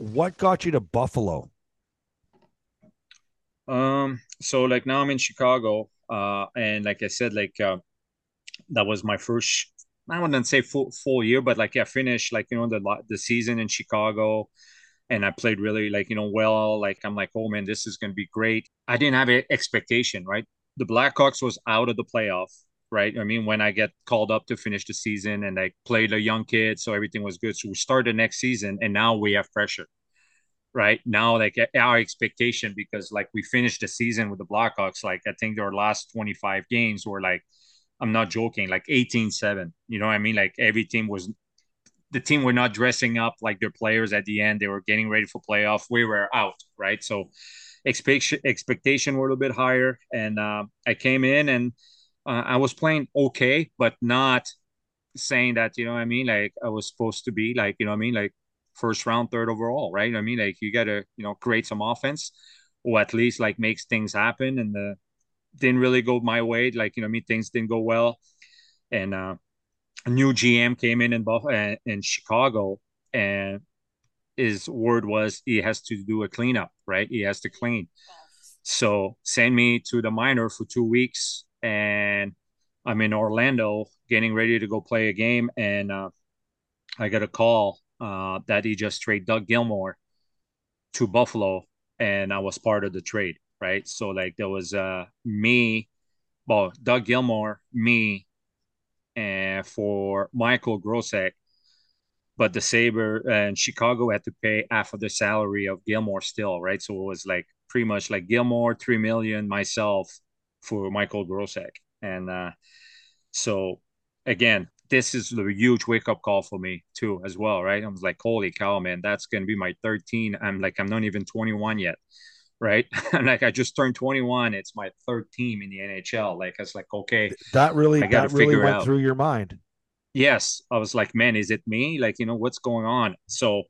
what got you to Buffalo? Um, so like now I'm in Chicago, uh, and like I said, like uh, that was my first. I wouldn't say full full year, but like I finished like you know the the season in Chicago, and I played really like you know well. Like I'm like, oh man, this is gonna be great. I didn't have an expectation, right? The Blackhawks was out of the playoff, right? I mean, when I get called up to finish the season, and I played a young kid, so everything was good. So we started next season, and now we have pressure right? Now like our expectation because like we finished the season with the blackhawks like i think their last 25 games were like i'm not joking like 18-7 you know what i mean? Like every team was the team were not dressing up like their players at the end. They were getting ready for playoff. We were out right? So expectation expectation were a little bit higher and uh, i came in and uh, i was playing okay but not saying that you know what i mean? Like i was supposed to be like you know what i mean? Like first round, third overall, right? I mean, like you got to you know create some offense, or at least like makes things happen. And the didn't really go my way. Like you know, I mean, things didn't go well, and uh, a new GM came in in Buff- uh, in Chicago, and his word was he has to do a cleanup, right? He has to clean. So send me to the minor for two weeks, and I'm in Orlando getting ready to go play a game, and uh, I got a call uh, that he just traded Doug Gilmour to Buffalo, and I was part of the trade, right? So like there was uh me, well Doug Gilmour, me, and for Michael Grosek, but the Saber and Chicago had to pay half of the salary of Gilmour still, right? So it was like pretty much like Gilmour three million, myself for Michael Grosek, and uh, so again this is a huge wake up call for me too, as well, right? I was like, holy cow, man, that's gonna be my 13. I'm like, I'm not even 21 yet, right? I'm like, I just turned 21. It's my third team in the NHL. Like, I was like, okay, that really, that really went through your mind. Yes, I was like, man, is it me? Like, you know, what's going on? So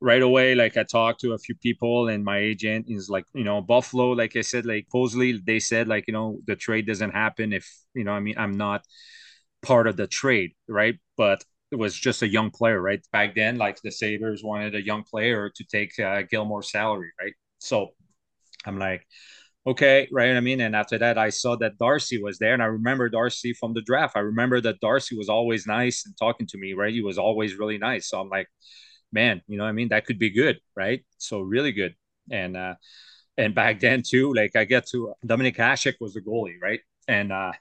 right away, like I talked to a few people, and my agent is like, you know, Buffalo. Like I said, like supposedly they said, like, you know, the trade doesn't happen if you know, I mean, I'm not part of the trade, right? But it was just a young player, right? Back then, like the Sabres wanted a young player to take uh, Gilmour's salary, right? So I'm like, okay, right? I mean, and after that, I saw that Darcy was there, and I remember Darcy from the draft. I remember that Darcy was always nice and talking to me, right? He was always really nice. So I'm like, man, you know, I mean, that could be good, right? So really good, and uh, and back then too, like I get to Dominik Hasek was the goalie, right? And uh,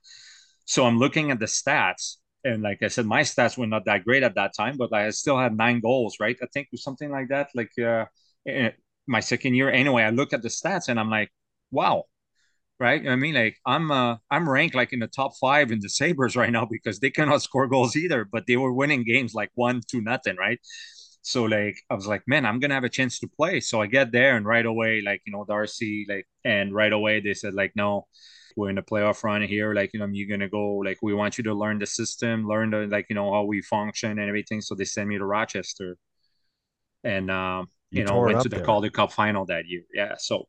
so I'm looking at the stats, and like I said, my stats were not that great at that time, but I still had nine goals, right? I think something like that. Like uh, eh, my second year, anyway. I look at the stats and I'm like, wow, right? I mean, like I'm uh, I'm ranked like in the top five in the Sabres right now because they cannot score goals either, but they were winning games like one to nothing, right? So like I was like, man, I'm gonna have a chance to play. So I get there and right away, like you know, Darcy, like, and right away they said like, no, we're in the playoff run here. Like, you know, you're gonna go like we want you to learn the system, learn the like, you know, how we function and everything. So they sent me to Rochester. And um, you, you know, went to the there. Calder Cup final that year. Yeah. So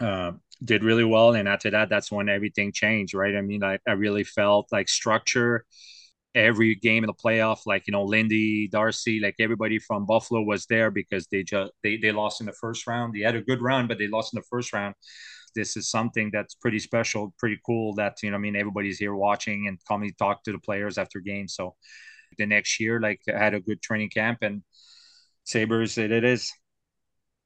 uh, did really well. And after that, that's when everything changed, right? I mean, I, I really felt like structure every game in the playoff, like you know, Lindy, Darcy, like everybody from Buffalo was there because they just they they lost in the first round. They had a good round, but they lost in the first round this is something that's pretty special, pretty cool that, you know, I mean, everybody's here watching and coming talk to the players after games. So the next year, like I had a good training camp and Sabres, it, it is.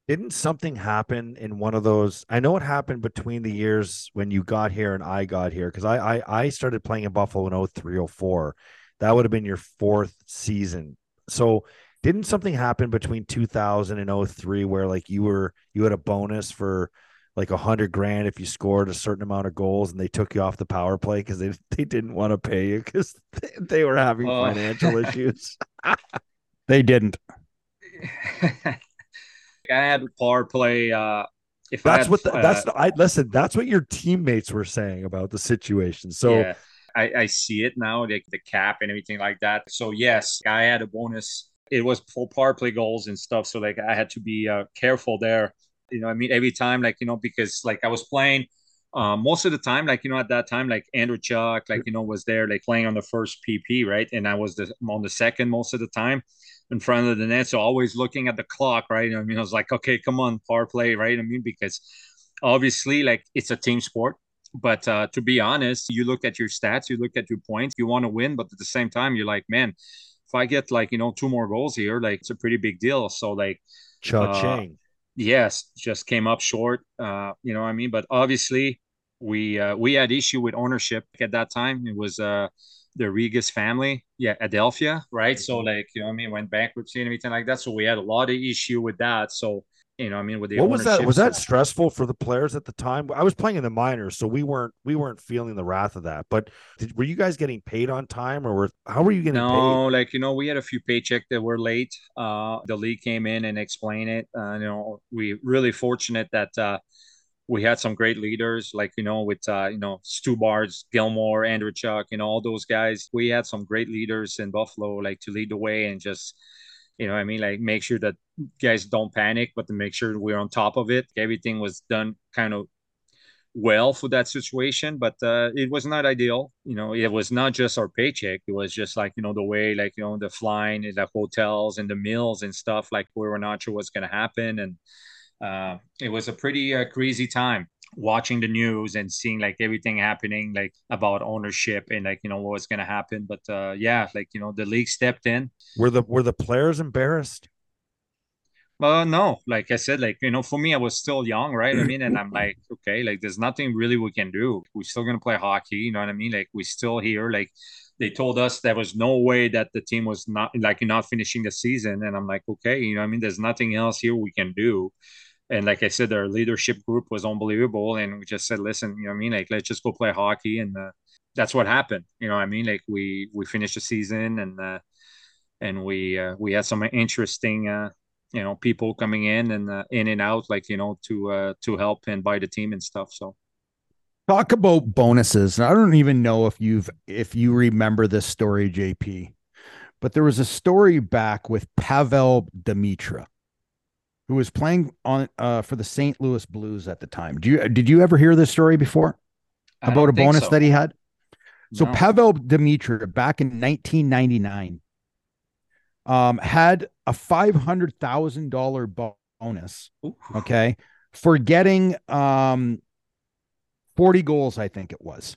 Didn't something happen in one of those? I know it happened between the years when you got here and I got here because I, I I started playing in Buffalo in 03, 04. That would have been your fourth season. So didn't something happen between 2000 and 03 where like you were you had a bonus for like a hundred grand if you scored a certain amount of goals and they took you off the power play because they, they didn't want to pay you because they, they, were having oh. financial issues. they didn't. I had power play. Uh, if that's had, what the, uh, that's the, I listen. That's what your teammates were saying about the situation. So yeah, I, I see it now, like the cap and everything like that. So yes, I had a bonus. It was full power play goals and stuff. So like I had to be uh, careful there you know, I mean, every time, like, you know, because like I was playing, uh, most of the time, like you know, at that time, like Andrew Chuck, like you know, was there, like playing on the first PP, right? And I was the on the second most of the time in front of the net. So always looking at the clock, right? I mean, I was like, okay, come on, power play, right? I mean, because obviously, like it's a team sport. But uh, to be honest, you look at your stats, you look at your points, you want to win, but at the same time, you're like, man, if I get like you know two more goals here, like it's a pretty big deal. So like, Cha-ching. Uh, yes, just came up short. Uh, you know what I mean? But obviously, we uh, we had issue with ownership at that time. It was uh the Rigas family, yeah, Adelphia, right? So mm-hmm. like you know, I mean, went bankruptcy and everything like that. So we had a lot of issue with that. So you know, I mean, with the what was that? Was that stressful for the players at the time? I was playing in the minors, so we weren't we weren't feeling the wrath of that. But did, were you guys getting paid on time, or were how were you getting no, paid? like you know, we had a few paycheck that were late. Uh, the league came in and explained it. Uh, you know, we really fortunate that uh, we had some great leaders, like you know, with uh, you know Stu Barnes, Gilmour, Andrew Chuck, you know, all those guys. We had some great leaders in Buffalo, like to lead the way and just, you know, I mean, like make sure that guys don't panic, but to make sure we're on top of it. Everything was done kind of well for that situation, but uh, it was not ideal. You know, it was not just our paycheck. It was just like, you know, the way, like, you know, the flying, the hotels and the meals and stuff, like we were not sure what's going to happen. And, uh, it was a pretty uh, crazy time watching the news and seeing like everything happening like about ownership and like you know what was going to happen. But uh yeah like you know the league stepped in. Were the were the players embarrassed? Well no. Like i said like you know for me i was still young right? I mean and i'm like okay like there's nothing really we can do. We're still going to play hockey you know what i mean? Like we're still here. Like they told us there was no way that the team was not like not finishing the season. And i'm like okay you know i mean? There's nothing else here we can do and like I said, our leadership group was unbelievable, and we just said, "Listen, you know, I mean, like, let's just go play hockey," and uh, that's what happened. You know, I mean, like, we we finished the season, and uh, and we uh, we had some interesting, uh, you know, people coming in and uh, in and out, like you know, to uh, to help and buy the team and stuff. So, talk about bonuses. I don't even know if you've if you remember this story, JP, but there was a story back with Pavel Demitra who was playing on uh, for the St. Louis Blues at the time. Do you did you ever hear this story before about a bonus so. that he had? So no. Pavel Demitra back in 1999 um, had a five hundred thousand dollar bonus. Ooh. Okay, for getting um, 40 goals, I think it was.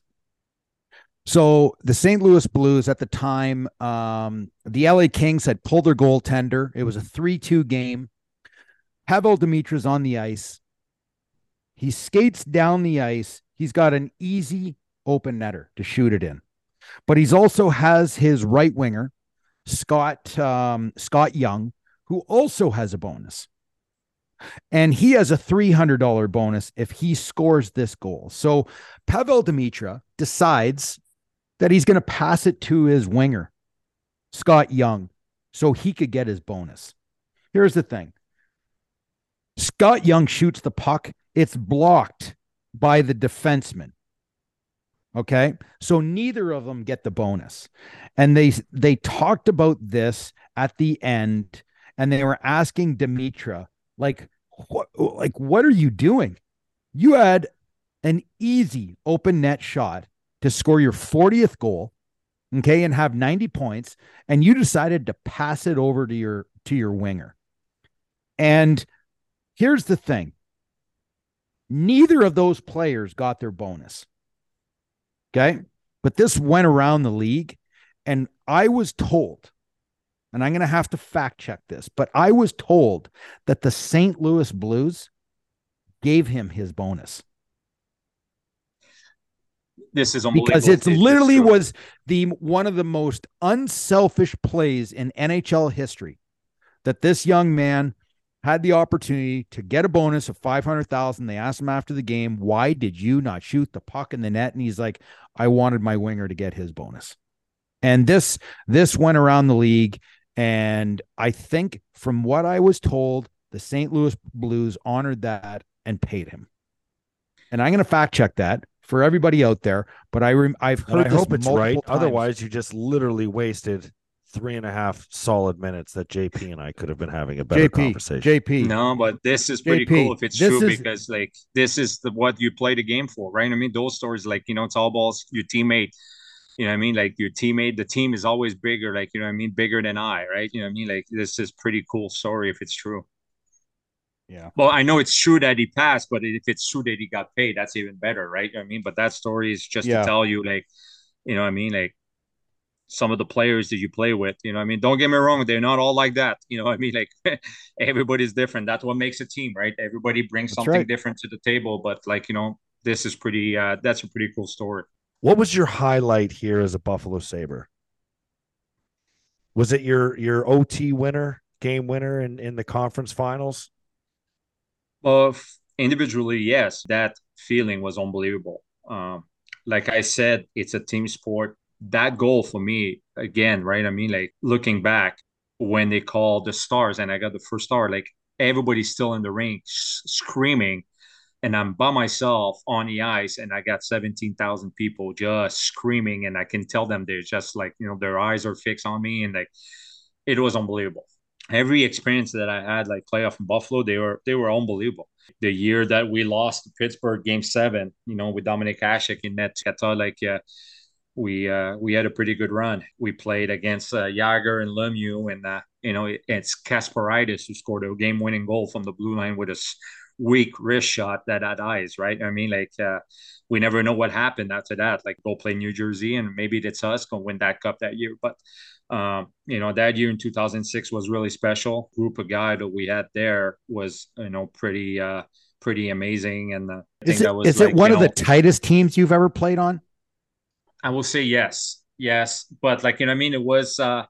So the St. Louis Blues at the time, um, the LA Kings had pulled their goaltender. It was a 3 2 game. Pavel Demitra's on the ice. He skates down the ice. He's got an easy open netter to shoot it in. But he's also has his right winger, Scott um, Scott Young, who also has a bonus. And he has a $300 bonus if he scores this goal. So Pavel Demitra decides that he's going to pass it to his winger, Scott Young, so he could get his bonus. Here's the thing Scott Young shoots the puck. It's blocked by the defenseman. Okay. So neither of them get the bonus. And they they talked about this at the end and they were asking Demitra, like, what like what are you doing? You had an easy open net shot to score your 40th goal, okay, and have 90 points, and you decided to pass it over to your to your winger. And Here's the thing neither of those players got their bonus. Okay. But this went around the league, and I was told, and I'm going to have to fact check this, but I was told that the St. Louis Blues gave him his bonus. This is because it's literally was the one of the most unselfish plays in NHL history that this young man had the opportunity to get a bonus of 500,000. They asked him after the game, "Why did you not shoot the puck in the net?" And he's like, "I wanted my winger to get his bonus." And this this went around the league and I think from what I was told, the St. Louis Blues honored that and paid him. And I'm going to fact check that for everybody out there, but I rem- I've heard I hope it's right. Times. Otherwise, you just literally wasted three and a half solid minutes that JP and I could have been having a better JP, conversation. JP. No, but this is pretty JP, cool if it's true is- because like this is the what you play the game for, right? I mean, those stories like you know, it's all balls your teammate. You know what I mean? Like your teammate, the team is always bigger, like you know what I mean, bigger than I, right? You know what I mean? Like this is pretty cool story if it's true. Yeah. Well, I know it's true that he passed, but if it's true that he got paid, that's even better, right? You know I mean, but that story is just Yeah. to tell you, like, you know what I mean? Like some of the players that you play with, you know I mean? Don't get me wrong, they're not all like that. You know I mean? Like everybody's different. That's what makes a team, right? Everybody brings That's something right. different to the table, but like, you know, this is pretty uh that's a pretty cool story. What was your highlight here as a Buffalo Saber? Was it your your OT winner, game winner in, in the conference finals? Well, individually, yes, that feeling was unbelievable. Um, like I said, it's a team sport. That goal for me, again, right? I mean, like looking back when they called the stars and I got the first star, like everybody's still in the ring screaming, and I'm by myself on the ice, and I got 17,000 people just screaming, and I can tell them they're just like, you know, their eyes are fixed on me, and like it was unbelievable every experience that I had, like playoff in Buffalo, they were they were unbelievable. The year that we lost to Pittsburgh, Game Seven, you know, with Dominik Hasek in thought like uh, we uh, we had a pretty good run. We played against uh, Jagr and Lemieux, and uh, you know it's Kasparaitis who scored a game-winning goal from the blue line with a weak wrist shot that had eyes. Right? I mean, like uh, we never know what happened after that. Like go play New Jersey, and maybe it's us gonna win that cup that year, but um, you know, that year in 2006 was really special. Group of guys that we had there was, you know, pretty, uh, pretty amazing. And uh, I think Is it, that was is like, it one of the tightest teams you've ever played on? I will say yes, yes, but like you know, I mean, it was, uh,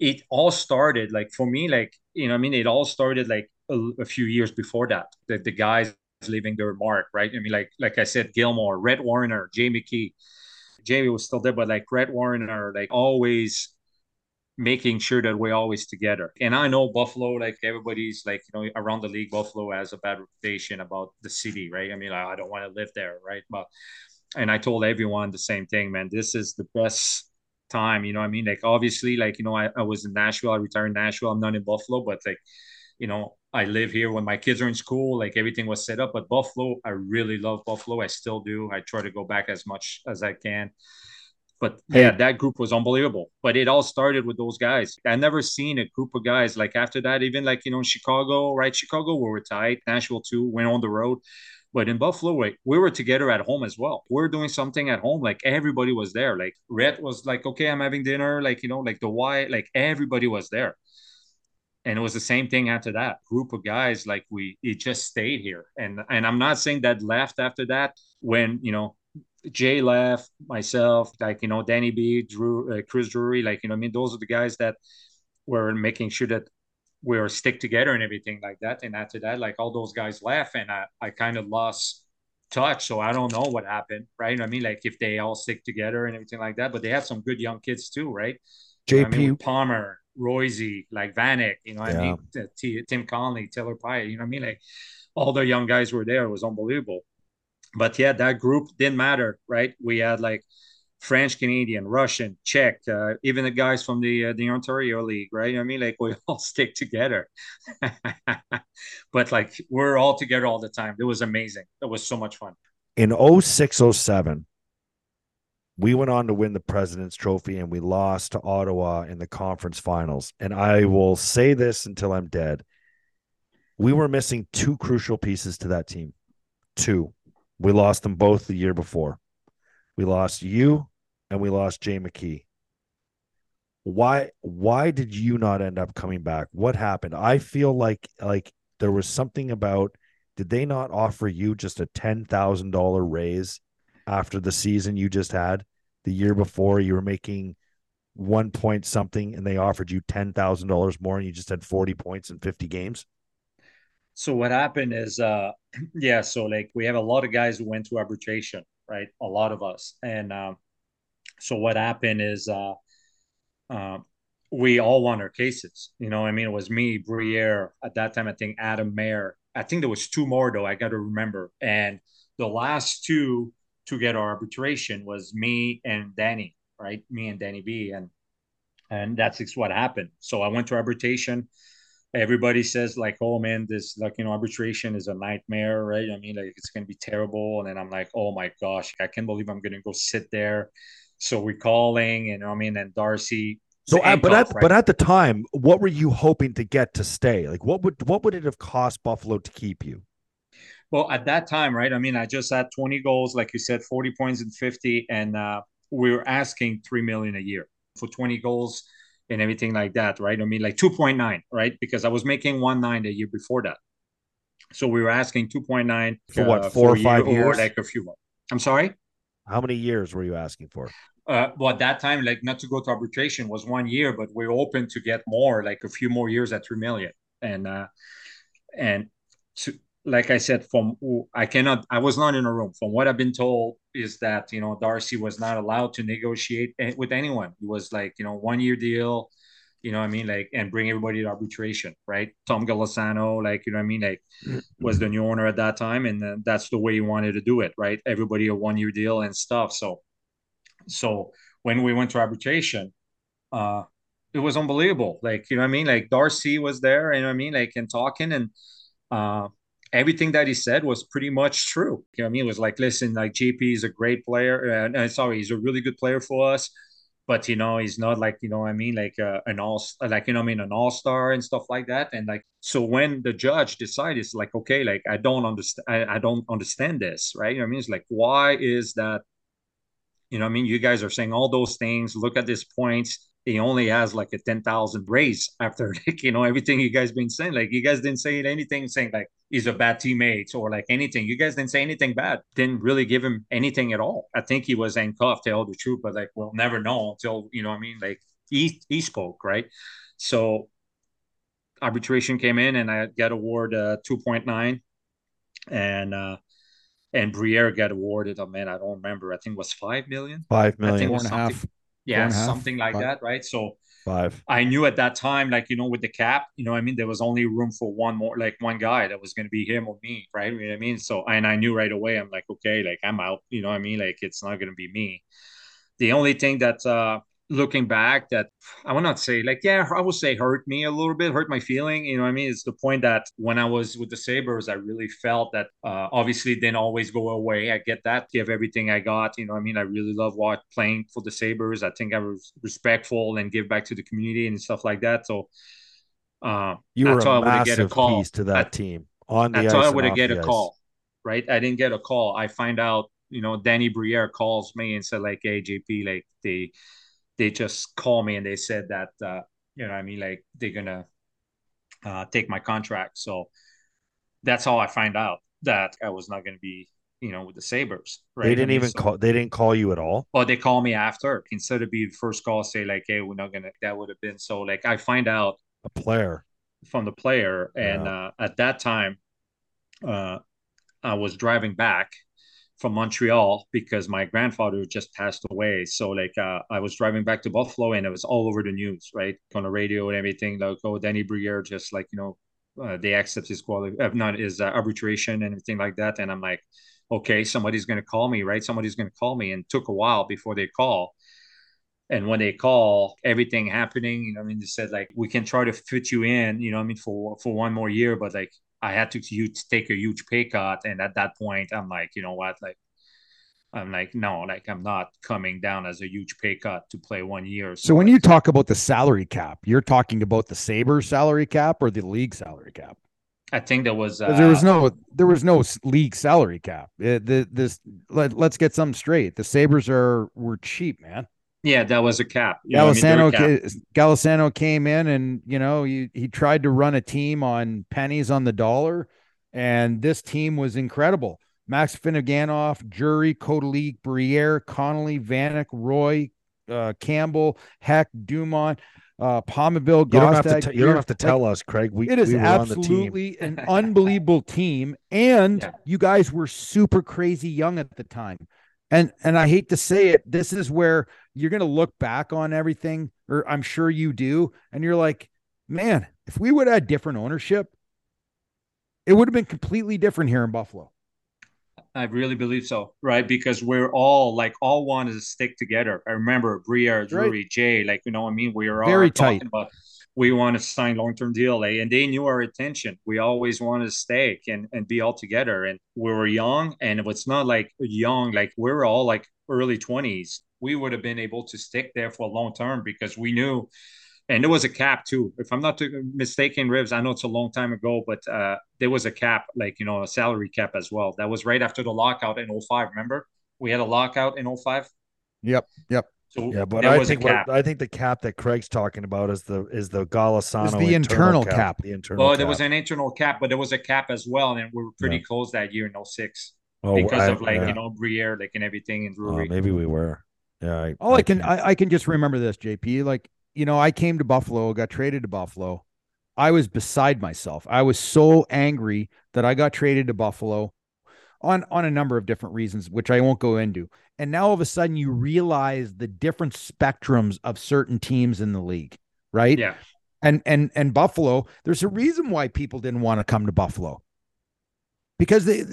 it all started like for me, like you know, I mean, it all started like a, a few years before that. The, the guys leaving their mark, right? I mean, like like I said, Gilmour, Rhett Warrener, Jay McKee. Jamie was still there, but like Rhett Warrener, like always making sure that we're always together. And I know Buffalo, like everybody's like, you know, around the league, Buffalo has a bad reputation about the city, right? I mean, like, I don't want to live there, right? But and I told everyone the same thing, man. This is the best time, you know what I mean? Like obviously, like, you know, I, I was in Nashville, I retired in Nashville, I'm not in Buffalo, but like, you know, I live here when my kids are in school, like everything was set up. But Buffalo, I really love Buffalo. I still do. I try to go back as much as I can. But yeah, that group was unbelievable. But it all started with those guys. I never seen a group of guys like after that, even like you know, Chicago, right? Chicago where we were tight. Nashville too, went on the road. But in Buffalo, like, we were together at home as well. We are doing something at home. Like everybody was there. Like Rhett was like, okay, I'm having dinner. Like, you know, like the why, like everybody was there. And it was the same thing after that. Group of guys, like we it just stayed here. And and I'm not saying that left after that when, you know, Jay left, myself, like you know, Danny B, Drew, uh, Chris Drury, like you know, I mean, those are the guys that were making sure that we were stick together and everything like that. And after that, like all those guys left, and I, I kind of lost touch. So I don't know what happened, right? You know I mean, like if they all stick together and everything like that, but they had some good young kids too, right? Know I mean, JP Palmer, Royce, like Vanek, you know, what I mean, T- T- Tim Connolly, Taylor Pyatt, you know what I mean? Like all the young guys were there. It was unbelievable. But yeah, that group didn't matter, right? We had like French Canadian, Russian, Czech, uh, even the guys from the uh, the Ontario League, right? I mean, like we all stick together. but like we're all together all the time. It was amazing. It was so much fun. in 0607 we went on to win the president's trophy and we lost to ottawa in the conference finals and i will say this until i'm dead we were missing two crucial pieces to that team two we lost them both the year before we lost you and we lost jay mckee why why did you not end up coming back what happened i feel like like there was something about did they not offer you just a $10,000 raise after the season you just had? The year before you were making one point something and they offered you $10,000 more and you just had 40 points in 50 games? So what happened is, uh, yeah. So like we have a lot of guys who went to arbitration, right? A lot of us, and um, so what happened is, uh, uh, we all won our cases. You know, I mean, it was me, Briere at that time. I think Adam Mair. I think there was two more though. I got to remember. And the last two to get our arbitration was me and Danny, right? Me and Danny B. And and that's what happened. So I went to arbitration. Everybody says like, "Oh man, this like you know arbitration is a nightmare, right?" I mean, like it's gonna be terrible. And then I'm like, "Oh my gosh, I can't believe I'm gonna go sit there." So we're calling, and I mean, and Darcy. So, uh, but at right? but at the time, what were you hoping to get to stay? Like, what would what would it have cost Buffalo to keep you? Well, at that time, right? I mean, I just had 20 goals, like you said, 40 points and 50, and uh, we were asking three million a year for 20 goals and everything like that, right? I mean, like 2.9, right? Because I was making one nine the year before that. So we were asking 2.9 for what, uh, four or five years? Or like a few more. I'm sorry? How many years were you asking for? Uh, well, at that time, like not to go to arbitration was one year, but we're open to get more, like a few more years at three million. And uh, and to, like I said, from I cannot, I was not in a room. From what I've been told, is that you know Darcy was not allowed to negotiate with anyone. It was like you know one year deal, you know I mean like and bring everybody to arbitration, right? Tom Golisano, like you know I mean like was the new owner at that time, and that's the way he wanted to do it, right? Everybody a one year deal and stuff. So, so when we went to arbitration, uh, it was unbelievable. Like you know I mean like Darcy was there, you know I mean like and talking and. Uh, everything that he said was pretty much true. You know what I mean? It was like, listen, like JP is a great player. And sorry, he's a really good player for us. But you know, he's not like you know what I mean, like uh, an all like you know I mean, an all star and stuff like that. And like so, when the judge decided, it's like okay, like I don't understand, I, I don't understand this, right? You know I mean, it's like why is that? You know, I mean, you guys are saying all those things. Look at these points he only has like a 10,000 raise after like, you know, everything you guys been saying. Like you guys didn't say anything saying like he's a bad teammate or like anything. You guys didn't say anything bad. Didn't really give him anything at all. I think he was handcuffed, to tell the truth, but like we'll never know until, you know I mean? Like he he spoke, right? So arbitration came in and I got award uh, 2.9 and uh and Briere got awarded, oh man, I don't remember. I think it was five million. Five million. I think it was half yeah, something like five. that, right? So five. I knew at that time, like you know, with the cap, you know, I mean, there was only room for one more, like one guy that was going to be him or me, right? You know what I mean? So and I knew right away, I'm like, okay, like I'm out. You know what I mean? Like it's not going to be me. The only thing that uh looking back that I will not say like yeah I would say hurt me a little bit hurt my feeling you know I mean? It's the point that when I was with the Sabres I really felt that uh, obviously didn't always go away. I get that. Give everything I got you know I mean? I really love what playing for the Sabres. I think I was respectful and give back to the community and stuff like that. So uh, you were a massive piece to that I, team on the that's I would have get a ice. call right? I didn't get a call. I find out you know Danny Briere calls me and said like hey JP like they they just call me and they said that uh, you know I mean like they're gonna uh, take my contract. So that's how I find out that I was not gonna be you know with the Sabres. Right? They didn't I mean, even so, call. They didn't call you at all. Oh, they call me after instead of being first call. Say like, hey, we're not gonna. That would have been so. Like I find out a player from the player, and yeah. uh, at that time, uh, I was driving back from Montreal because my grandfather just passed away. So like uh, I was driving back to Buffalo and it was all over the news, right, on the radio and everything. Like oh, Danny Briere just like you know uh, they accept his quality, uh, not his uh, arbitration and everything like that. And I'm like, okay, somebody's gonna call me, right? Somebody's gonna call me. And took a while before they call. And when they call, everything happening, you know, I mean, they said like we can try to fit you in, you know, I mean, for for one more year, but like I had to huge, take a huge pay cut. And at that point, I'm like, you know what? Like, I'm like, no, like I'm not coming down as a huge pay cut to play one year. So, so when you talk about the salary cap, you're talking about the Sabres salary cap or the league salary cap? I think there was uh, there was no there was no league salary cap. It, the, this let, let's get something straight. The Sabres are were cheap, man. Yeah, that was a cap. You Golisano, I mean, cap. Golisano came in and you know he he tried to run a team on pennies on the dollar, and this team was incredible. Max Afinogenov, Drury, Kotalik, Briere, Connolly, Vanek, Roy, uh, Campbell, Hecht, Dumont, uh, Pominville, you don't, have to t- you don't have to tell like, us, Craig. We, it is we absolutely an unbelievable team, and yeah. you guys were super crazy young at the time. And and I hate to say it, this is where you're going to look back on everything, or I'm sure you do, and you're like, man, if we would have had different ownership, it would have been completely different here in Buffalo. I really believe so, right? Because we're all like all wanted to stick together. I remember Briere, Drury, right. Jay, like you know, what I mean, we were all very tight. About, we want to sign long term deal, like, and they knew our intention. We always wanted to stay and and be all together. And we were young, and it's not like young, like we were all like early twenties. We would have been able to stick there for a long term because we knew and there was a cap too. If I'm not mistaken, Rivs, I know it's a long time ago, but uh, there was a cap, like you know, a salary cap as well. That was right after the lockout in 05. Remember, we had a lockout in 05? Yep, yep. So yeah, but I think what, I think the cap that Craig's talking about is the is the Golisano the internal, internal cap. cap. The internal. Well, there was an internal cap, but there was a cap as well, and we were pretty yeah. close that year in 06. Oh, because I, of like yeah. you know Briere, like and everything in Drury. Oh, maybe we were. Yeah. I, All I, I can I, I can just remember this, JP. Like you know, I came to Buffalo, got traded to Buffalo. I was beside myself. I was so angry that I got traded to Buffalo on on a number of different reasons, which I won't go into. And now all of a sudden you realize the different spectrums of certain teams in the league, right? Yeah. And and and Buffalo, there's a reason why people didn't want to come to Buffalo. Because they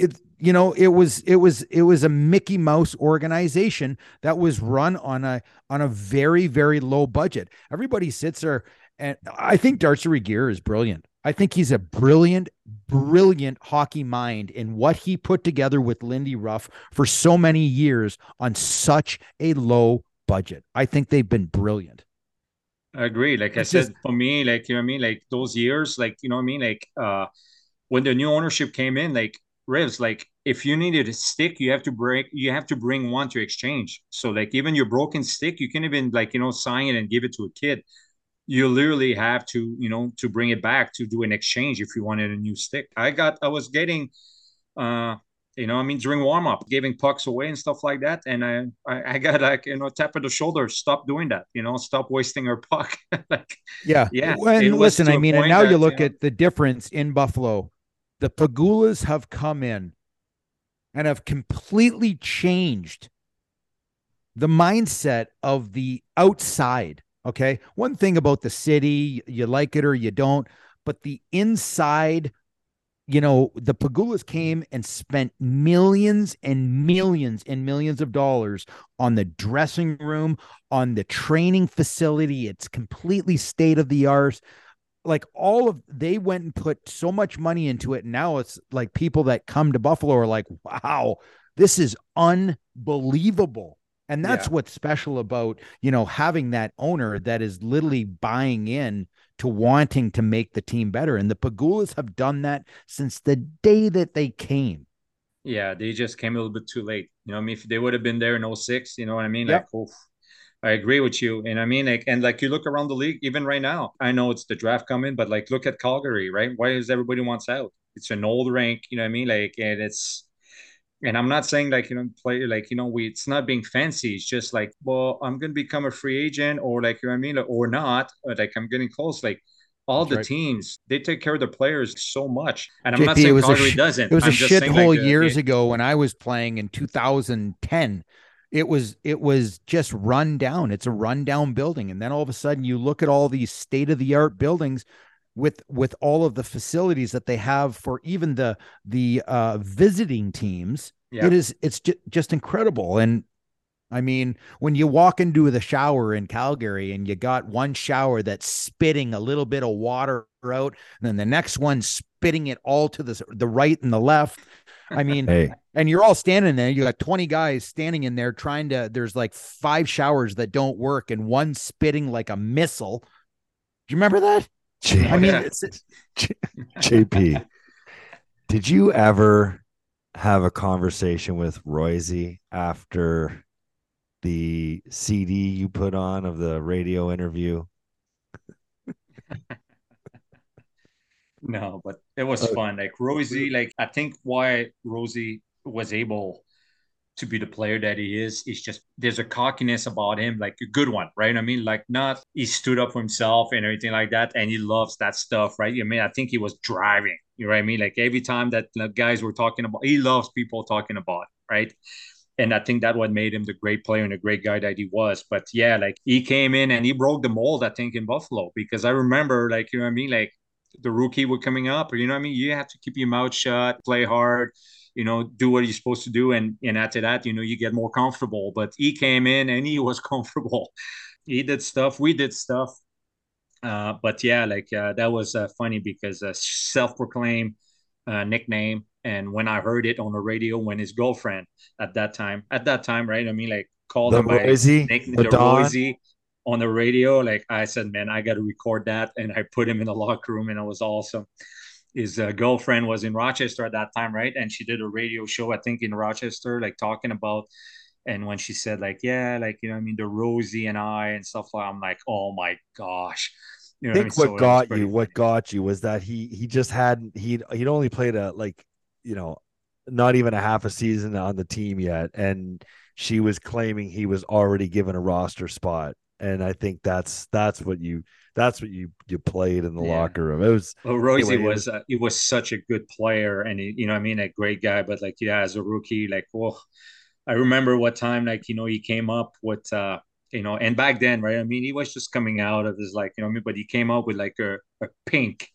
it you know it was it was it was a mickey mouse organization that was run on a on a very very low budget. Everybody sits there and i think darcy regier is brilliant. I think he's a brilliant brilliant hockey mind in what he put together with lindy ruff for so many years on such a low budget. I think they've been brilliant. I agree. Like it's I said, just, for me, like you know what I mean, like those years, like you know what I mean, like uh when the new ownership came in, like Rivs, like if you needed a stick, you have to break, you have to bring one to exchange. So like even your broken stick, you can even like you know sign it and give it to a kid. You literally have to you know to bring it back to do an exchange if you wanted a new stick. I got, I was getting, uh, you know, I mean during warm up, giving pucks away and stuff like that, and I, I, I got like you know tap on the shoulder, stop doing that, you know, stop wasting our puck. like, yeah, yeah. And listen, I mean, and now that, you look you know, at the difference in Buffalo the Pegulas have come in and have completely changed the mindset of the outside. Okay. One thing about the city, you like it or you don't, but the inside, you know, the Pegulas came and spent millions and millions and millions of dollars on the dressing room, on the training facility. It's completely state of the art like all of they went and put so much money into it. And now it's like people that come to Buffalo are like, wow, this is unbelievable. And that's yeah. what's special about, you know, having that owner that is literally buying in to wanting to make the team better. And the Pegulas have done that since the day that they came. Yeah, they just came a little bit too late. You know, I mean, if they would have been there in 06, you know what I mean? Yep. Like, oof, I agree with you. And I mean, like, and like you look around the league, even right now, I know it's the draft coming, but like, look at Calgary, right? Why is everybody wants out? It's an old rank, you know what I mean? Like, and it's, and I'm not saying like, you know, play like, you know, we, it's not being fancy. It's just like, well, I'm going to become a free agent or like, you know what I mean? or not, or like I'm getting close. Like, all That's the right. teams they take care of the players so much and i'm JP, not saying Calgary sh- doesn't it was I'm a shithole like years ago when i was playing in 2010 it was it was just run down. It's a rundown building. And then all of a sudden you look at all these state of the art buildings with with all of the facilities that they have for even the the uh visiting teams. Yeah. it is it's just, just incredible. And I mean, when you walk into the shower in Calgary and you got one shower that's spitting a little bit of water out, and then the next one spitting it all to the the right and the left, I mean, hey. and you're all standing there. You got 20 guys standing in there trying to. There's like five showers that don't work, and one spitting like a missile. Do you remember that? J- I mean, it's, it's... JP, did you ever have a conversation with Royce after the CD you put on of the radio interview? No, but it was uh, fun. Like Rosie, like I think why Rosie was able to be the player that he is is just there's a cockiness about him, like a good one, right? I mean, like not he stood up for himself and everything like that, and he loves that stuff, right? I mean, I think he was driving, you know what I mean? Like every time that the guys were talking about, he loves people talking about, right? and I think that what made him the great player and the great guy that he was. But yeah, like he came in and he broke the mold, I think, in Buffalo because I remember, like you know what I mean, like the rookie were coming up, or you know what I mean? You have to keep your mouth shut, play hard. you know, do what you're supposed to do, and and after that, you know, you get more comfortable. But he came in and he was comfortable. He did stuff. We did stuff. Uh, but yeah, like uh, that was uh, funny because a self-proclaimed uh, nickname, and when I heard it on the radio, when his girlfriend at that time, at that time, right? I mean, like called The him by Roisey, nickname, the the Don. On the radio. Like I said, man, I got to record that, and I put him in the locker room, and it was awesome. His uh, girlfriend was in Rochester at that time, right? And she did a radio show, I think, in Rochester, like talking about. And when she said, like, yeah, like you know, I mean, the Rosie and I and stuff like, I'm like, oh my gosh. You I know think what I mean? What was got pretty you, what got you was that he he just hadn't he'd he'd only played a like you know not even a half a season on the team yet, and she was claiming he was already given a roster spot, and I think that's that's what you that's what you you played in the Yeah. locker room. It was Well, Rosie Anyway, it was uh, he was such a good player, and he, you know, I mean, a great guy. But like, yeah, as a rookie, like, well, I remember what time, like, you know, he came up with, uh, you know, and back then, right? I mean, he was just coming out of his like, you know, what I mean, but he came up with like a, a pink,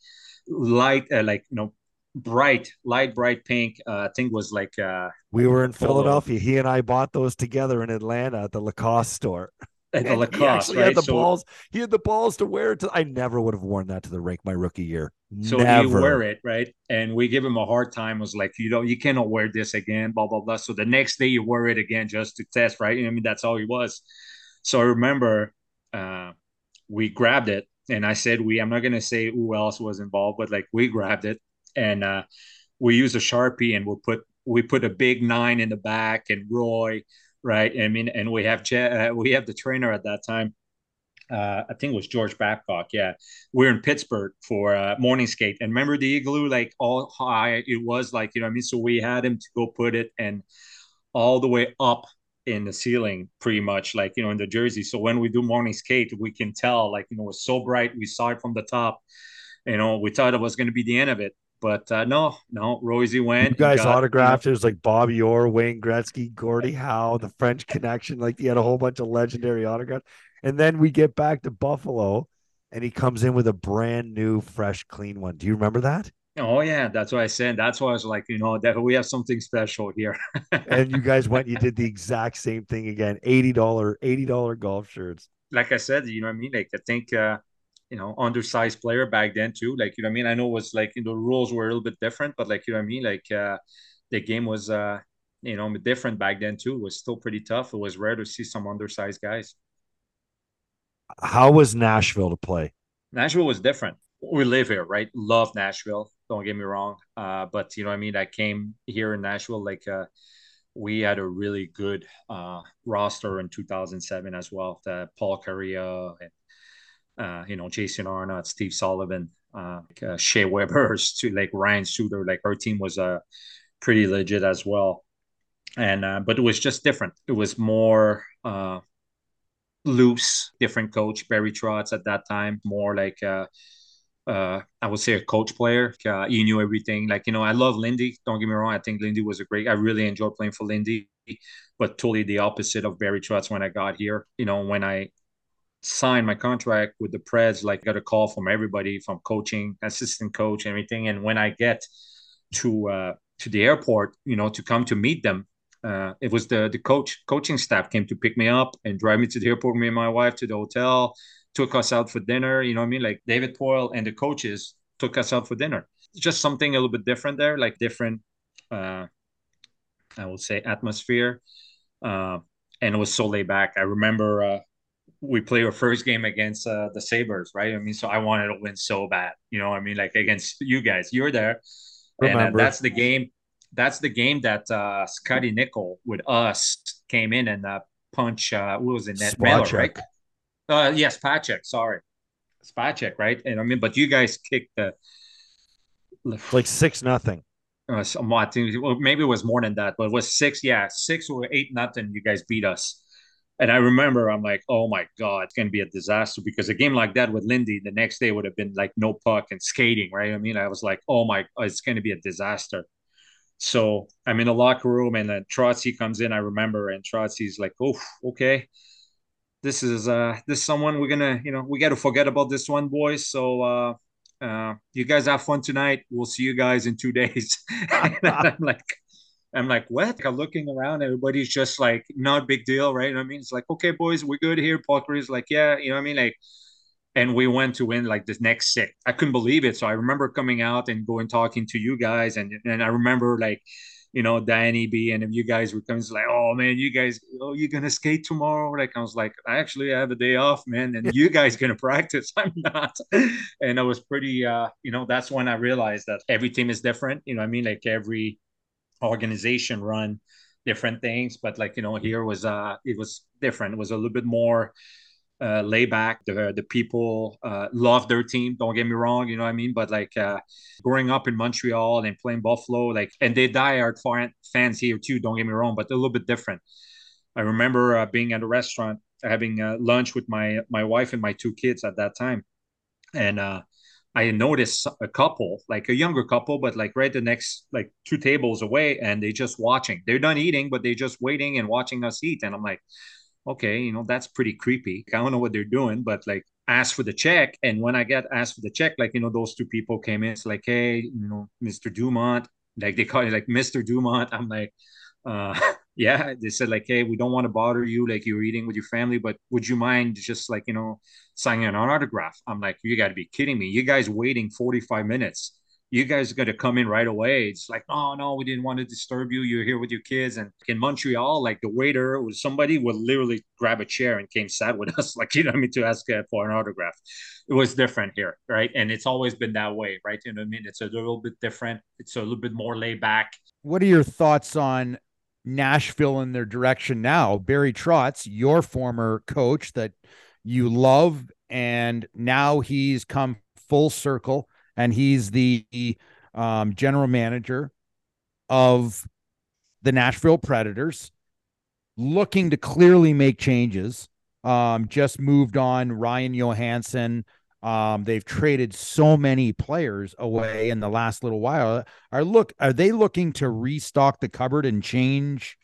light, uh, like, you know, bright, light, bright pink. Uh, I think was like, uh, we were in Polo. Philadelphia. He and I bought those together in Atlanta at the Lacoste store. at the And Lacoste, he right? had the So- balls. He had the balls to wear it. To, I never would have worn that to the rink my rookie year. So never. he wear it, right? And we give him a hard time. Was like, you know, you cannot wear this again, blah blah blah. So the next day you wear it again just to test, right? I mean, that's all he was. So I remember uh, we grabbed it, and I said we. I'm not gonna say who else was involved, but like we grabbed it, and uh, we used a sharpie, and we put we put a big nine in the back, and Roy, right? I mean, and we have uh, we have the trainer at that time. Uh, I think it was George Babcock. Yeah, we're in Pittsburgh for uh, morning skate, and remember the igloo, like all high. It was like you know I mean. So we had him to go put it and all the way up in the ceiling, pretty much like you know in the jersey. So when we do morning skate, we can tell like you know it's so bright. We saw it from the top. You know, we thought it was going to be the end of it, but uh, no, no. Rosie went. You guys got, you know, autographed. It was like Bobby Orr, Wayne Gretzky, Gordie Howe, the French Connection. Like he had a whole bunch of legendary autographs. And then we get back to Buffalo, and he comes in with a brand new, fresh, clean one. Do you remember that? Oh yeah, that's what I said. That's why I was like, you know, that we have something special here. And you guys went, you did the exact same thing again. Eighty dollar, eighty dollar golf shirts. like I said, you know what I mean? Like I think uh, you know, undersized player back then too. Like, you know what I mean? I know it was like you know, the rules were a little bit different, but like you know what I mean? Like uh the game was uh you know different back then too. It was still pretty tough. It was rare to see some undersized guys. How was Nashville to play? Nashville was different. We live here, right? Love Nashville. Don't get me wrong. Uh, but you know what I mean? I came here in Nashville like uh we had a really good uh roster in 2007 as well. The Paul Kariya and uh, you know, Jason Arnott, Steve Sullivan, uh, uh, Shea Weber, to like Ryan Suter, like our team was uh, pretty legit as well. And uh, but it was just different. It was more uh, loose, different coach. Barry Trotz at that time, more like uh, uh, I would say a coach player. Uh, he knew everything. Like you know, I love Lindy. Don't get me wrong. I think Lindy was a great. I really enjoyed playing for Lindy, but totally the opposite of Barry Trotz when I got here. You know, when I signed my contract with the Preds, like got a call from everybody from coaching, assistant coach, everything. And when I get to uh, to the airport, you know, to come to meet them, uh, it was the the coach coaching staff came to pick me up and drive me to the airport. Me and my wife to the hotel, took us out for dinner. You know what I mean? Like David Poile and the coaches took us out for dinner. Just something a little bit different there, like different. Uh, I would say atmosphere, uh, and it was so laid back. I remember uh, we play our first game against uh, the Sabres, right? I mean, so I wanted to win so bad, you know. I mean, like against you guys, you're there, and uh, that's the game. That's the game that uh, Scotty Nichol with us came in and uh, punch. Uh, what was it? Net Miller, right? Uh, yes, Pacek. Sorry, Spacek, right? And I mean, but you guys kicked the Like six nothing. uh, I well, maybe it was more than that, but it was six. Yeah, six or eight nothing. You guys beat us, and I remember I'm like, oh my god, it's gonna be a disaster because a game like that with Lindy the next day would have been like no puck and skating, right? I mean, I was like, oh my, it's gonna be a disaster. So I'm in the locker room, and then Trotsy comes in. I remember, and Trotsy's like, oh, okay. This is uh this is someone we're gonna you know we got to forget about this one boys so uh uh, you guys have fun tonight. We'll see you guys in two days. I'm like, I'm like, what? I'm looking around, everybody's just like, not big deal, right? You know I mean, it's like, okay, boys, we're good here. Parker is like, yeah, you know what I mean? Like, and we went to win like the next six. I couldn't believe it. So I remember coming out and going talking to you guys, and and I remember like, you know, Danny B and you guys were coming, like, oh man, you guys, oh, you're gonna skate tomorrow? Like I was like, I actually have a day off, man, and you guys gonna practice. I'm not. And I was pretty, uh, you know, that's when I realized that every team is different. You know, I mean, like every organization run different things, but like you know, here was uh, it was different. It was a little bit more uh, lay back. The the people uh, love their team. Don't get me wrong, you know what I mean. But like uh, growing up in Montreal and playing Buffalo, like and they die hard fans here too. Don't get me wrong, but a little bit different. I remember uh, being at a restaurant having uh, lunch with my my wife and my two kids at that time, and uh, I noticed a couple, like a younger couple, but like right the next like two tables away, and they just watching. They're done eating, but they're just waiting and watching us eat. And I'm like, okay, you know, that's pretty creepy. I don't know what they're doing, but like ask for the check. And when I get asked for the check, like, you know, those two people came in, it's like, hey, you know, Mr. Dumont, like they call it like Mr. Dumont. I'm like, uh, yeah, they said like, hey, we don't want to bother you, like you're eating with your family, but would you mind just like, you know, signing an autograph? I'm like, you got to be kidding me. You guys waiting 45 minutes you guys got to come in right away. It's like, oh no, we didn't want to disturb you. You're here with your kids. And in Montreal, like the waiter was somebody would literally grab a chair and came sat with us, like you know I mean, to ask for an autograph. It was different here, right? And it's always been that way, right? You know what I mean? It's a little bit different. It's a little bit more laid back. What are your thoughts on Nashville in their direction now? Barry Trotz, your former coach that you love, and now he's come full circle and he's the um, general manager of the Nashville Predators, looking to clearly make changes. Um, just moved on Ryan Johansen. Um, they've traded so many players away in the last little while. Are look are they looking to restock the cupboard and change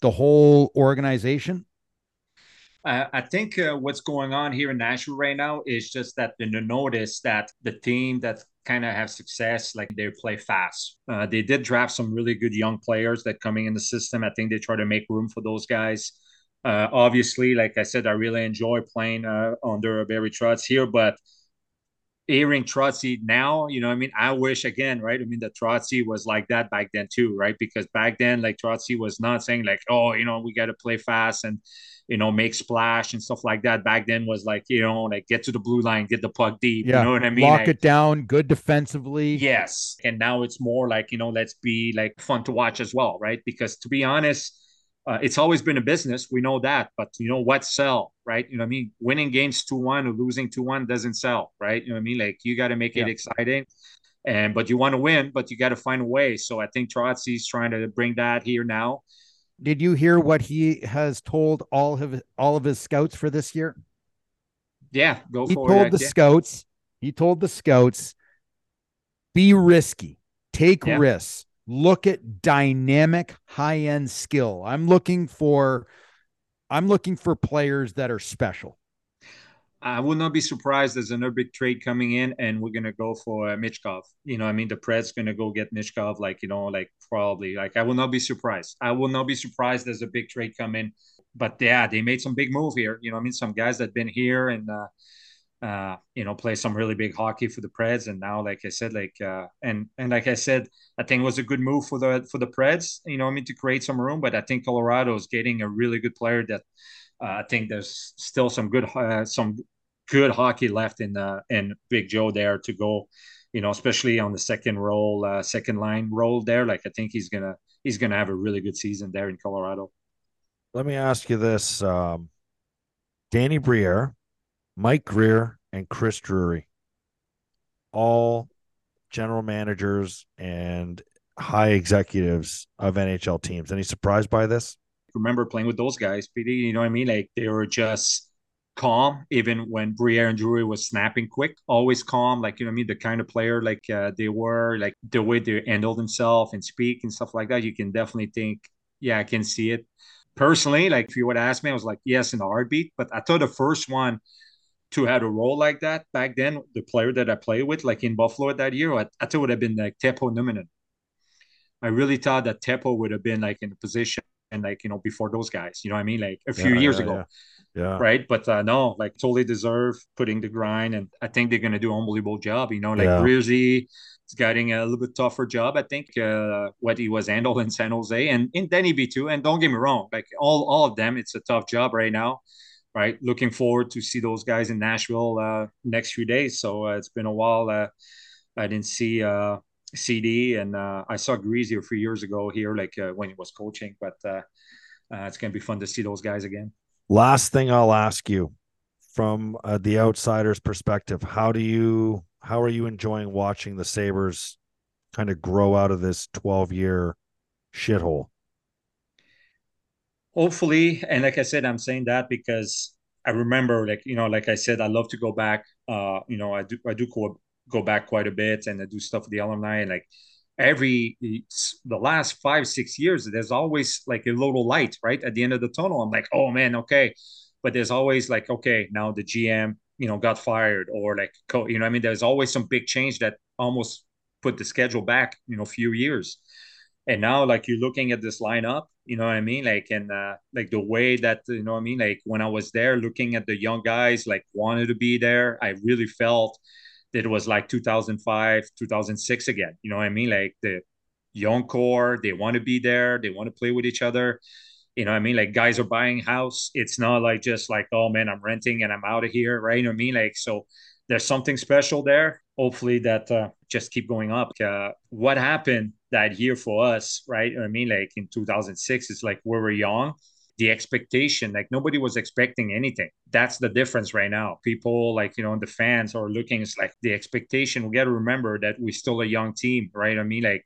the whole organization? I think uh, what's going on here in Nashville right now is just that the notice that the team that kind of have success, like they play fast. Uh, they did draft some really good young players that coming in the system. I think they try to make room for those guys. Uh, obviously, like I said, I really enjoy playing uh, under Barry Trotz here, but hearing Trotzy now, you know, I mean, I wish again, right? I mean, the Trotzy was like that back then too, right? Because back then, like Trotzy was not saying like, oh, you know, we got to play fast and you know, make splash and stuff like that. Back then was like, you know, like get to the blue line, get the puck deep. Yeah. You know what I mean? Lock like, it down, good defensively. Yes. And now it's more like, you know, let's be like fun to watch as well, right? Because to be honest, uh, it's always been a business. We know that, but you know what sell, right? You know what I mean? Winning games 2 1 or losing 2 1 doesn't sell, right? You know what I mean? Like you got to make yeah. it exciting. And but you want to win, but you got to find a way. So I think Trotzy's trying to bring that here now. Did you hear what he has told all of all of his scouts for this year? Yeah, go he for it. He told the yeah. scouts. He told the scouts, be risky, take yeah. risks, look at dynamic, high end skill. I'm looking for, I'm looking for players that are special. I would not be surprised there's another big trade coming in and we're gonna go for uh. You know, I mean the Preds gonna go get Michkov, like you know, like probably like I will not be surprised. I will not be surprised there's a big trade coming. But yeah, they made some big move here. You know, I mean some guys that been here and uh, uh, you know, play some really big hockey for the Preds. And now, like I said, like uh, and and like I said, I think it was a good move for the for the Preds. You know, I mean to create some room. But I think Colorado is getting a really good player that uh, I think there's still some good uh, some good hockey left in uh, in Big Joe there to go. You know, especially on the second role, uh, second line role there. Like I think he's gonna he's gonna have a really good season there in Colorado. Let me ask you this: um, Danny Briere, Mike Grier and Chris Drury, all general managers and high executives of NHL teams. Any surprise by this? remember playing with those guys, PD. You know what I mean? Like they were just calm, even when Briere and Drury was snapping quick, always calm. Like, you know I mean? The kind of player like uh, they were, like the way they handle themselves and speak and stuff like that, you can definitely think, yeah, I can see it. Personally, like if you would ask me, I was like, yes, in a heartbeat. But I thought the first one to have a role like that back then, the player that I played with, like in Buffalo that year, I, I thought it would have been like Teppo Numminen I really thought that Teppo would have been like in a position and like you know before those guys. You know what I mean? Like a few Yeah, years yeah, ago. yeah. Yeah. Right. But uh, no, like totally deserve putting the grind. And I think they're going to do an unbelievable job. You know, like Yeah. Rizzi is getting a little bit tougher job, I think, uh, what he was handled in San Jose and in Denny B2. And don't get me wrong, like all, all of them, it's a tough job right now. Right. Looking forward to see those guys in Nashville uh, next few days. So uh, it's been a while. Uh, I didn't see uh, CD and uh, I saw Greasy a few years ago here, like uh, when he was coaching. But it's going to be fun to see those guys again. Last thing I'll ask you from the outsider's perspective, how do you how are you enjoying watching the Sabres kind of grow out of this 12 year shithole? Hopefully and like i said i'm saying that because i remember like you know like i said i love to go back uh you know i do i do go, go back quite a bit and i do stuff with the alumni and like every the last five six years there's always like a little light right at the end of the tunnel. I'm like oh man okay. But there's always like okay now the gm you know got fired or like you know i mean? There's always some big change that almost put the schedule back you know a few years and now like you're looking at this lineup you know what i mean? Like and uh, like the way that you know what i mean? Like when i was there looking at the young guys like wanted to be there i really felt that it was like 2005 2006 again you know what i mean? Like the young core they want to be there they want to play with each other you know what i mean? Like guys are buying house. It's not like just like oh man i'm renting and i'm out of here right? You know what i mean? Like so there's something special there hopefully that uh, just keep going up uh, what happened that year for us, right? I mean, like in 2006, it's like we were young. The expectation, like nobody was expecting anything. That's the difference right now. People, like, you know, the fans are looking, it's like the expectation. We got to remember that we're still a young team, right? I mean, like,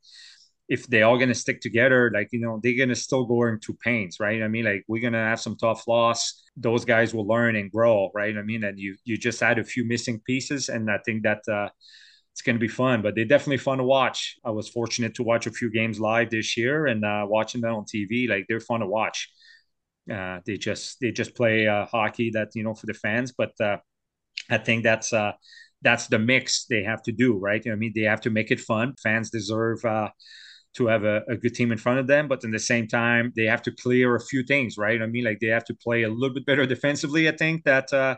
if they all gonna stick together, like you know, they're gonna still go into pains, right? I mean, like we're gonna have some tough loss. Those guys will learn and grow, right? I mean, and you you just add a few missing pieces, and I think that uh, it's going to be fun. But they're definitely fun to watch. I was fortunate to watch a few games live this year, and uh, watching them on TV, like they're fun to watch. Uh, they just they just play uh, hockey that you know for the fans, but uh, I think that's uh, that's the mix they have to do, right? I mean, they have to make it fun. Fans deserve uh, to have a, a, good team in front of them, but in the same time, they have to clear a few things, right? I mean, like they have to play a little bit better defensively. I think that uh,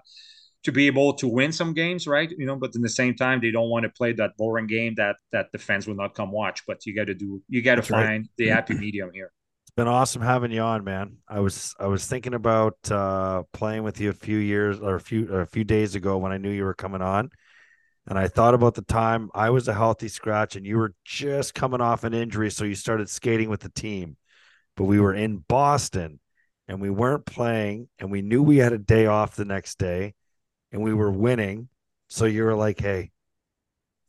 to be able to win some games, right? You know, but in the same time, they don't want to play that boring game that that the fans will not come watch. But you got to do, you got to find right. the happy medium here. It's been awesome having you on, man. I was I was thinking about uh, playing with you a few years or a few or a few days ago when I knew you were coming on, and I thought about the time I was a healthy scratch and you were just coming off an injury, so you started skating with the team, but we were in Boston and we weren't playing, and we knew we had a day off the next day and we were winning. So you were like, hey,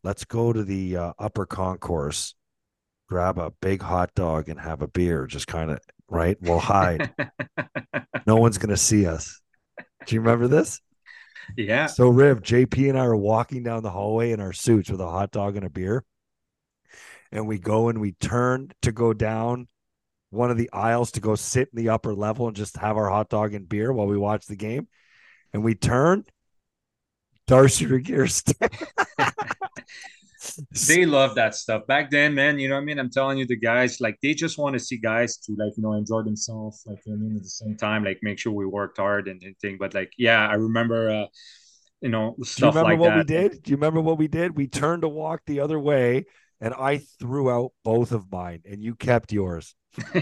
let's go to the uh, upper concourse, grab a big hot dog and have a beer. Just kind of, right? We'll hide. no one's going to see us. Do you remember this? Yeah. So, Riv, JP and I are walking down the hallway in our suits with a hot dog and a beer. And we go and we turn to go down one of the aisles to go sit in the upper level and just have our hot dog and beer while we watch the game. And we turn Darcy Regier. they love that stuff back then, man. You know what I mean? I'm telling you, the guys like they just want to see guys to like you know enjoy themselves, like you know I mean, at the same time, like make sure we worked hard and everything. But like, yeah, I remember, uh, you know, stuff Do you remember like what that. we did? Do you remember what we did? We turned to walk the other way, and I threw out both of mine, and you kept yours.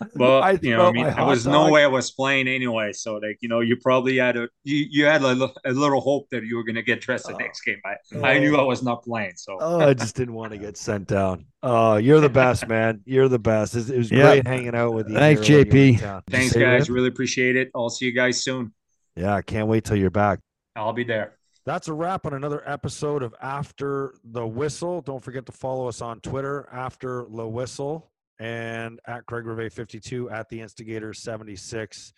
Well, I you know, I mean, my there hot was no way I was playing anyway. So, like, you know, you probably had a you, you had a, a little hope that you were gonna get dressed the Oh. next game. I, I knew oh. I was not playing. So, Oh, I just didn't want to get sent down. Oh, you're the best, man. You're the best. It, it was Yeah. great hanging out with you. Thanks, here when you were in JP. town. Did you thanks, guys. Riv? Really appreciate it. I'll see you guys soon. Yeah, I can't wait till you're back. I'll be there. That's a wrap on another episode of After the Whistle. Don't forget to follow us on Twitter, After the Whistle, and at Craig Rivet 52 at the Instigator 76.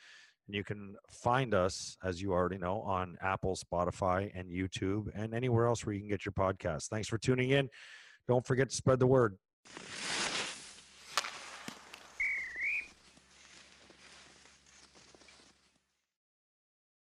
And you can find us, as you already know, on Apple, Spotify, and YouTube, and anywhere else where you can get your podcast. Thanks for tuning in. Don't forget to spread the word.